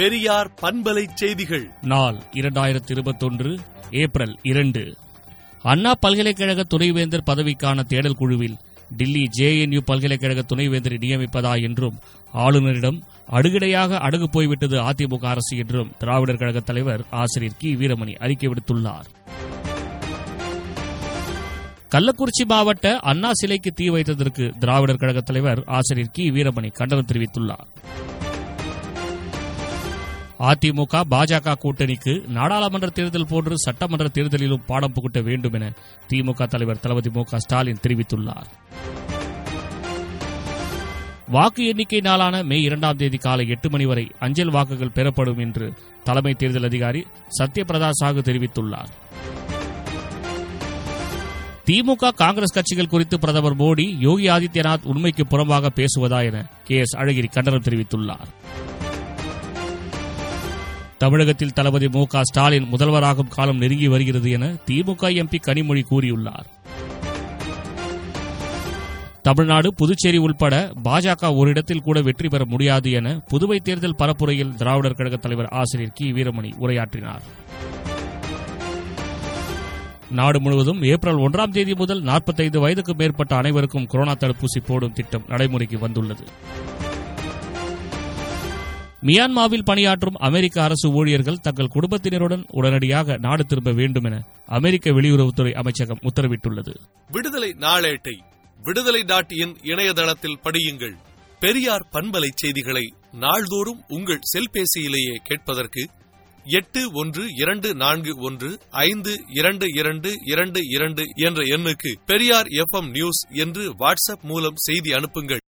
பெரியார் பண்பலை செய்திகள். நாள் இரண்டாயிரத்தி இருபத்தொன்று ஏப்ரல் இரண்டு. அண்ணா பல்கலைக்கழக துணைவேந்தர் பதவிக்கான தேடல் குழுவில் டில்லி ஜேஎன்யூ பல்கலைக்கழக துணைவேந்தரை நியமிப்பதா என்றும் ஆளுநரிடம் அடுகிடையாக அடகு போய்விட்டது அதிமுக அரசு என்றும் திராவிடர் கழக தலைவர் ஆசிரியர் கி. வீரமணி அறிக்கை விடுத்துள்ளார். கள்ளக்குறிச்சி மாவட்ட அண்ணா சிலைக்கு தீ வைத்ததற்கு திராவிடர் கழக தலைவர் ஆசிரியர் கி. வீரமணி கண்டனம் தெரிவித்துள்ளார். அதிமுக பாஜக கூட்டணிக்கு நாடாளுமன்ற தேர்தல் போன்று சட்டமன்ற தேர்தலிலும் பாடம் புகட்ட வேண்டும் என திமுக தலைவர் தளபதி மு ஸ்டாலின் தெரிவித்துள்ளார். வாக்கு எண்ணிக்கை நாளான மே இரண்டாம் தேதி காலை எட்டு மணி வரை அஞ்சல் வாக்குகள் பெறப்படும் என்று தலைமை தேர்தல் அதிகாரி சத்யபிரதா சாகு தெரிவித்துள்ளார். திமுக காங்கிரஸ் கட்சிகள் குறித்து பிரதமர் மோடி யோகி ஆதித்யநாத் உண்மைக்கு புறம்பாக பேசுவதா என கே எஸ் அழகிரி கண்டனம் தெரிவித்துள்ளார். தமிழகத்தில் தளபதி மு க ஸ்டாலின் முதல்வராகும் காலம் நெருங்கி வருகிறது என திமுக எம்பி கனிமொழி கூறியுள்ளார். தமிழ்நாடு புதுச்சேரி உள்பட பாஜக ஒரு இடத்தில் கூட வெற்றி பெற முடியாது என புதுவை தேர்தல் பரப்புரையில் திராவிடர் கழக தலைவர் ஆசிரியர் கி. வீரமணி உரையாற்றினார். நாடு முழுவதும் ஏப்ரல் ஒன்றாம் தேதி முதல் நாற்பத்தைந்து வயதுக்கு மேற்பட்ட அனைவருக்கும் கொரோனா தடுப்பூசி போடும் திட்டம் நடைமுறைக்கு வந்துள்ளது. மியான்மாவில் பணியாற்றும் அமெரிக்க அரசு ஊழியர்கள் தங்கள் குடும்பத்தினருடன் உடனடியாக நாடு திரும்ப வேண்டும் என அமெரிக்க வெளியுறவுத்துறை அமைச்சகம் உத்தரவிட்டுள்ளது. விடுதலை நாளேட்டை விடுதலை டாட் இன் இணையதளத்தில் படியுங்கள். பெரியார் பண்பலை செய்திகளை நாள்தோறும் உங்கள் செல்பேசியிலேயே கேட்பதற்கு எட்டு ஒன்று இரண்டு நான்கு ஒன்று ஐந்து இரண்டு இரண்டு இரண்டு இரண்டு என்ற எண்ணுக்கு பெரியார் எஃப்எம் நியூஸ் என்று வாட்ஸ்அப் மூலம் செய்தி அனுப்புங்கள்.